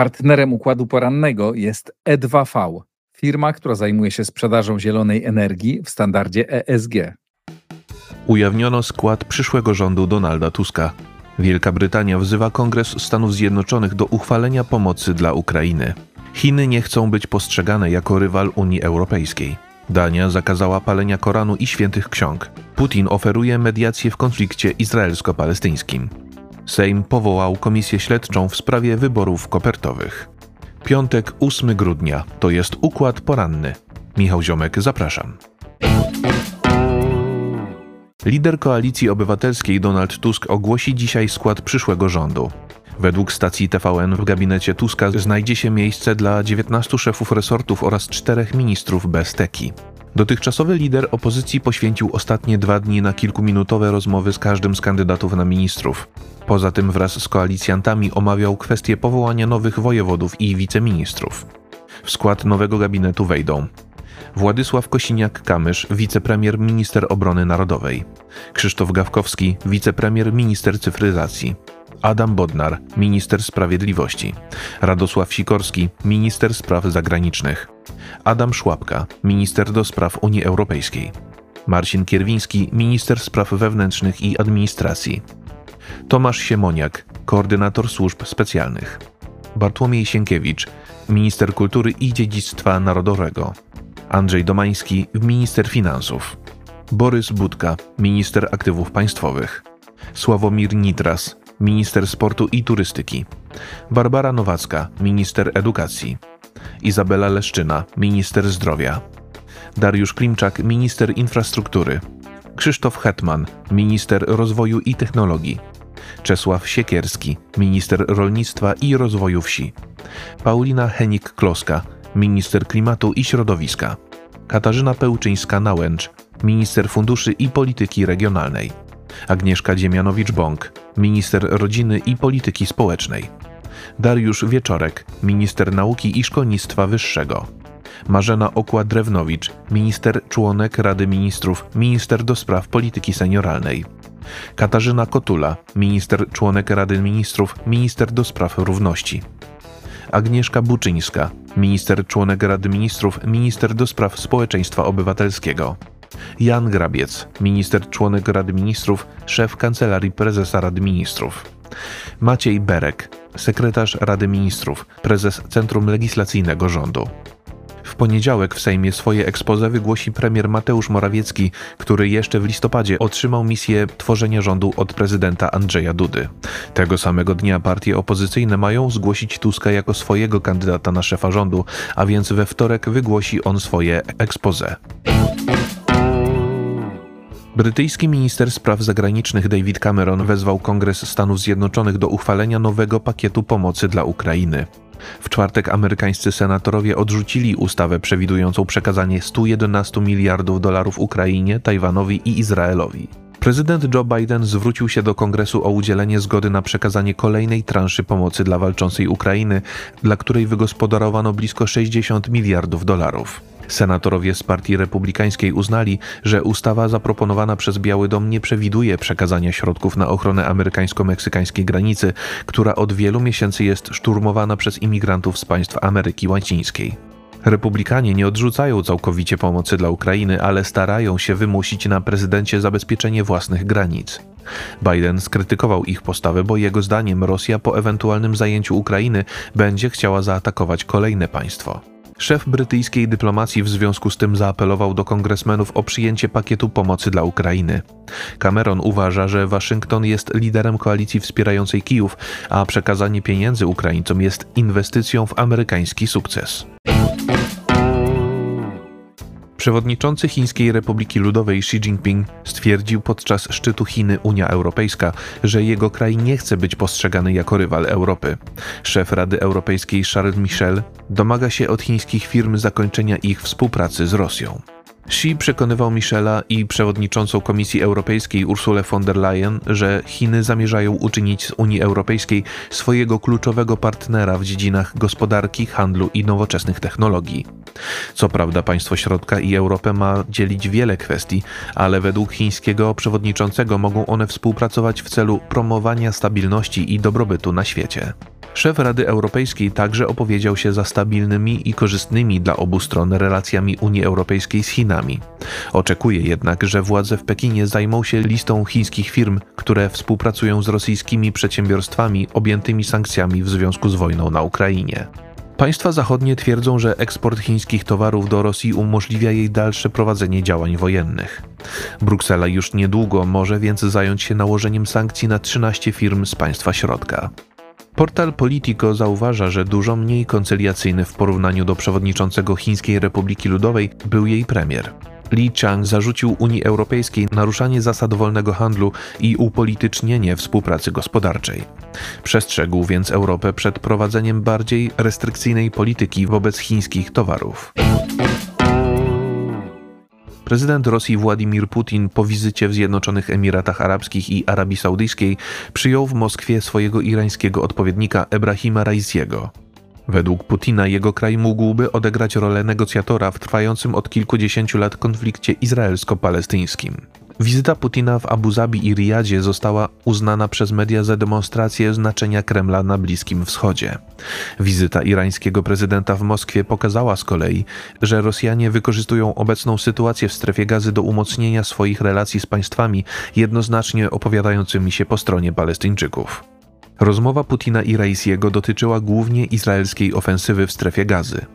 Partnerem układu porannego jest E2V, firma, która zajmuje się sprzedażą zielonej energii w standardzie ESG. Ujawniono skład przyszłego rządu Donalda Tuska. Wielka Brytania wzywa Kongres Stanów Zjednoczonych do uchwalenia pomocy dla Ukrainy. Chiny nie chcą być postrzegane jako rywal Unii Europejskiej. Dania zakazała palenia Koranu i świętych ksiąg. Putin oferuje mediację w konflikcie izraelsko-palestyńskim. Sejm powołał komisję śledczą w sprawie wyborów kopertowych. Piątek 8 grudnia to jest układ poranny. Michał Ziomek, zapraszam. Lider koalicji obywatelskiej Donald Tusk ogłosi dzisiaj skład przyszłego rządu. Według stacji TVN w gabinecie Tuska znajdzie się miejsce dla 19 szefów resortów oraz czterech ministrów bez teki. Dotychczasowy lider opozycji poświęcił ostatnie dwa dni na kilkuminutowe rozmowy z każdym z kandydatów na ministrów. Poza tym wraz z koalicjantami omawiał kwestię powołania nowych wojewodów i wiceministrów. W skład nowego gabinetu wejdą Władysław Kosiniak-Kamysz, wicepremier minister obrony narodowej, Krzysztof Gawkowski, wicepremier minister cyfryzacji, Adam Bodnar, minister sprawiedliwości, Radosław Sikorski, minister spraw zagranicznych, Adam Szłapka, minister do spraw Unii Europejskiej, Marcin Kierwiński, minister spraw wewnętrznych i administracji, Tomasz Siemoniak, koordynator służb specjalnych, Bartłomiej Sienkiewicz, minister kultury i dziedzictwa narodowego, Andrzej Domański, minister finansów, Borys Budka, minister aktywów państwowych, Sławomir Nitras, minister sportu i turystyki, Barbara Nowacka, minister edukacji, Izabela Leszczyna, minister zdrowia, Dariusz Klimczak, minister infrastruktury, Krzysztof Hetman, minister rozwoju i technologii, Czesław Siekierski, minister rolnictwa i rozwoju wsi, Paulina Henik-Kloska, minister klimatu i środowiska, Katarzyna Pełczyńska-Nałęcz, minister funduszy i polityki regionalnej, Agnieszka Dziemianowicz-Bąk, minister rodziny i polityki społecznej, Dariusz Wieczorek, minister nauki i szkolnictwa wyższego, Marzena Okła-Drewnowicz, minister członek Rady Ministrów, minister do spraw polityki senioralnej, Katarzyna Kotula, minister członek Rady Ministrów, minister do spraw równości. Agnieszka Buczyńska, minister członek Rady Ministrów, minister do spraw społeczeństwa obywatelskiego. Jan Grabiec, minister członek Rady Ministrów, szef Kancelarii Prezesa Rady Ministrów. Maciej Berek, sekretarz Rady Ministrów, prezes Centrum Legislacyjnego Rządu. W poniedziałek w Sejmie swoje ekspoze wygłosi premier Mateusz Morawiecki, który jeszcze w listopadzie otrzymał misję tworzenia rządu od prezydenta Andrzeja Dudy. Tego samego dnia partie opozycyjne mają zgłosić Tuska jako swojego kandydata na szefa rządu, a więc we wtorek wygłosi on swoje expose. Brytyjski minister spraw zagranicznych David Cameron wezwał Kongres Stanów Zjednoczonych do uchwalenia nowego pakietu pomocy dla Ukrainy. W czwartek amerykańscy senatorowie odrzucili ustawę przewidującą przekazanie 111 miliardów dolarów Ukrainie, Tajwanowi i Izraelowi. Prezydent Joe Biden zwrócił się do kongresu o udzielenie zgody na przekazanie kolejnej transzy pomocy dla walczącej Ukrainy, dla której wygospodarowano blisko 60 miliardów dolarów. Senatorowie z Partii Republikańskiej uznali, że ustawa zaproponowana przez Biały Dom nie przewiduje przekazania środków na ochronę amerykańsko-meksykańskiej granicy, która od wielu miesięcy jest szturmowana przez imigrantów z państw Ameryki Łacińskiej. Republikanie nie odrzucają całkowicie pomocy dla Ukrainy, ale starają się wymusić na prezydencie zabezpieczenie własnych granic. Biden skrytykował ich postawę, bo jego zdaniem Rosja po ewentualnym zajęciu Ukrainy będzie chciała zaatakować kolejne państwo. Szef brytyjskiej dyplomacji w związku z tym zaapelował do kongresmenów o przyjęcie pakietu pomocy dla Ukrainy. Cameron uważa, że Waszyngton jest liderem koalicji wspierającej Kijów, a przekazanie pieniędzy Ukraińcom jest inwestycją w amerykański sukces. Przewodniczący Chińskiej Republiki Ludowej Xi Jinping stwierdził podczas szczytu Chiny-Unia Europejska, że jego kraj nie chce być postrzegany jako rywal Europy. Szef Rady Europejskiej Charles Michel domaga się od chińskich firm zakończenia ich współpracy z Rosją. Xi przekonywał Michela i przewodniczącą Komisji Europejskiej Ursulę von der Leyen, że Chiny zamierzają uczynić z Unii Europejskiej swojego kluczowego partnera w dziedzinach gospodarki, handlu i nowoczesnych technologii. Co prawda państwo środka i Europę ma dzielić wiele kwestii, ale według chińskiego przewodniczącego mogą one współpracować w celu promowania stabilności i dobrobytu na świecie. Szef Rady Europejskiej także opowiedział się za stabilnymi i korzystnymi dla obu stron relacjami Unii Europejskiej z Chinami. Oczekuje jednak, że władze w Pekinie zajmą się listą chińskich firm, które współpracują z rosyjskimi przedsiębiorstwami objętymi sankcjami w związku z wojną na Ukrainie. Państwa zachodnie twierdzą, że eksport chińskich towarów do Rosji umożliwia jej dalsze prowadzenie działań wojennych. Bruksela już niedługo może więc zająć się nałożeniem sankcji na 13 firm z państwa środka. Portal Politico zauważa, że dużo mniej koncyliacyjny w porównaniu do przewodniczącego Chińskiej Republiki Ludowej był jej premier. Li Chang zarzucił Unii Europejskiej naruszanie zasad wolnego handlu i upolitycznienie współpracy gospodarczej. Przestrzegł więc Europę przed prowadzeniem bardziej restrykcyjnej polityki wobec chińskich towarów. Prezydent Rosji Władimir Putin po wizycie w Zjednoczonych Emiratach Arabskich i Arabii Saudyjskiej przyjął w Moskwie swojego irańskiego odpowiednika Ebrahima Raisiego. Według Putina jego kraj mógłby odegrać rolę negocjatora w trwającym od kilkudziesięciu lat konflikcie izraelsko-palestyńskim. Wizyta Putina w Abu Zabi i Riyadzie została uznana przez media za demonstrację znaczenia Kremla na Bliskim Wschodzie. Wizyta irańskiego prezydenta w Moskwie pokazała z kolei, że Rosjanie wykorzystują obecną sytuację w strefie gazy do umocnienia swoich relacji z państwami jednoznacznie opowiadającymi się po stronie Palestyńczyków. Rozmowa Putina i Raisiego dotyczyła głównie izraelskiej ofensywy w strefie gazy.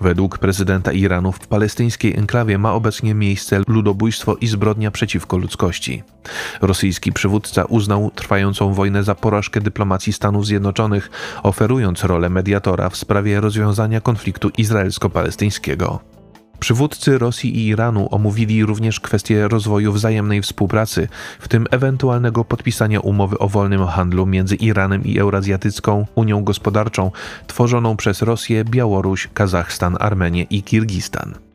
Według prezydenta Iranu w palestyńskiej enklawie ma obecnie miejsce ludobójstwo i zbrodnia przeciwko ludzkości. Rosyjski przywódca uznał trwającą wojnę za porażkę dyplomacji Stanów Zjednoczonych, oferując rolę mediatora w sprawie rozwiązania konfliktu izraelsko-palestyńskiego. Przywódcy Rosji i Iranu omówili również kwestię rozwoju wzajemnej współpracy, w tym ewentualnego podpisania umowy o wolnym handlu między Iranem i Eurazjatycką Unią Gospodarczą, tworzoną przez Rosję, Białoruś, Kazachstan, Armenię i Kirgistan.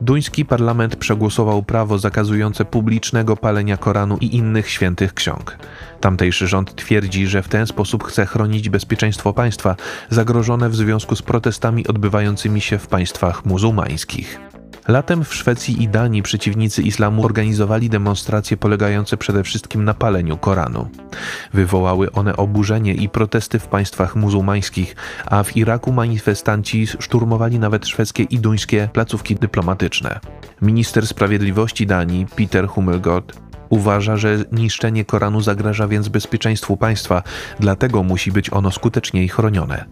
Duński parlament przegłosował prawo zakazujące publicznego palenia Koranu i innych świętych ksiąg. Tamtejszy rząd twierdzi, że w ten sposób chce chronić bezpieczeństwo państwa zagrożone w związku z protestami odbywającymi się w państwach muzułmańskich. Latem w Szwecji i Danii przeciwnicy islamu organizowali demonstracje polegające przede wszystkim na paleniu Koranu. Wywołały one oburzenie i protesty w państwach muzułmańskich, a w Iraku manifestanci szturmowali nawet szwedzkie i duńskie placówki dyplomatyczne. Minister Sprawiedliwości Danii, Peter Hummelgott, Uważa, że niszczenie Koranu zagraża więc bezpieczeństwu państwa, dlatego musi być ono skuteczniej chronione.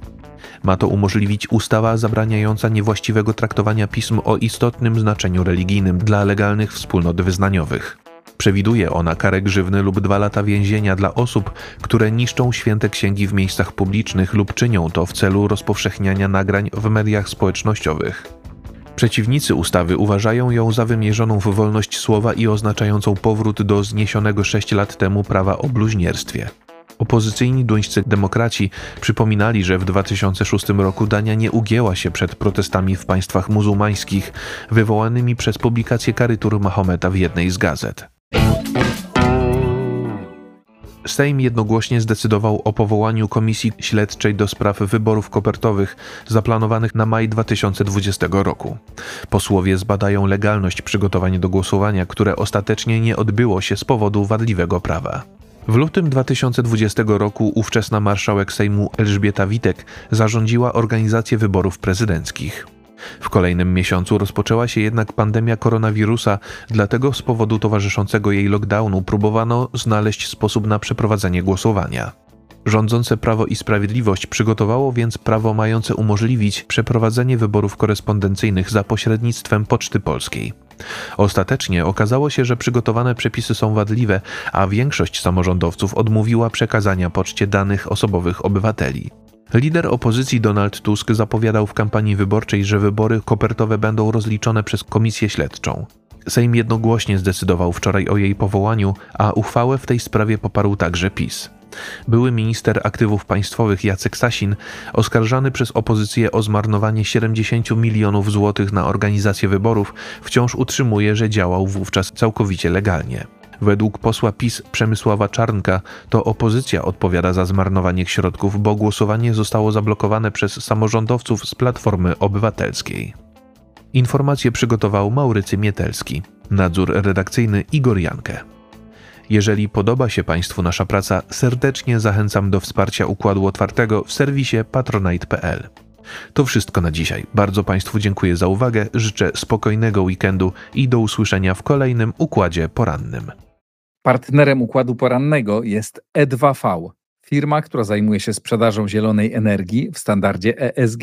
Ma to umożliwić ustawa zabraniająca niewłaściwego traktowania pism o istotnym znaczeniu religijnym dla legalnych wspólnot wyznaniowych. Przewiduje ona karę grzywny lub dwa lata więzienia dla osób, które niszczą święte księgi w miejscach publicznych lub czynią to w celu rozpowszechniania nagrań w mediach społecznościowych. Przeciwnicy ustawy uważają ją za wymierzoną w wolność słowa i oznaczającą powrót do zniesionego sześć lat temu prawa o bluźnierstwie. Opozycyjni duńscy demokraci przypominali, że w 2006 roku Dania nie ugięła się przed protestami w państwach muzułmańskich wywołanymi przez publikację karytur Mahometa w jednej z gazet. Sejm jednogłośnie zdecydował o powołaniu Komisji Śledczej do spraw wyborów kopertowych zaplanowanych na maj 2020 roku. Posłowie zbadają legalność przygotowania do głosowania, które ostatecznie nie odbyło się z powodu wadliwego prawa. W lutym 2020 roku ówczesna marszałek Sejmu Elżbieta Witek zarządziła organizację wyborów prezydenckich. W kolejnym miesiącu rozpoczęła się jednak pandemia koronawirusa, dlatego z powodu towarzyszącego jej lockdownu próbowano znaleźć sposób na przeprowadzenie głosowania. Rządzące Prawo i Sprawiedliwość przygotowało więc prawo mające umożliwić przeprowadzenie wyborów korespondencyjnych za pośrednictwem Poczty Polskiej. Ostatecznie okazało się, że przygotowane przepisy są wadliwe, a większość samorządowców odmówiła przekazania poczcie danych osobowych obywateli. Lider opozycji Donald Tusk zapowiadał w kampanii wyborczej, że wybory kopertowe będą rozliczone przez komisję śledczą. Sejm jednogłośnie zdecydował wczoraj o jej powołaniu, a uchwałę w tej sprawie poparł także PiS. Były minister aktywów państwowych Jacek Sasin, oskarżany przez opozycję o zmarnowanie 70 milionów złotych na organizację wyborów, wciąż utrzymuje, że działał wówczas całkowicie legalnie. Według posła PiS Przemysława Czarnka to opozycja odpowiada za zmarnowanie środków, bo głosowanie zostało zablokowane przez samorządowców z Platformy Obywatelskiej. Informacje przygotował Maurycy Mietelski. Nadzór redakcyjny Igor Jankę. Jeżeli podoba się Państwu nasza praca, serdecznie zachęcam do wsparcia Układu Otwartego w serwisie patronite.pl. To wszystko na dzisiaj. Bardzo Państwu dziękuję za uwagę, życzę spokojnego weekendu i do usłyszenia w kolejnym Układzie Porannym. Partnerem układu porannego jest E2V, firma, która zajmuje się sprzedażą zielonej energii w standardzie ESG.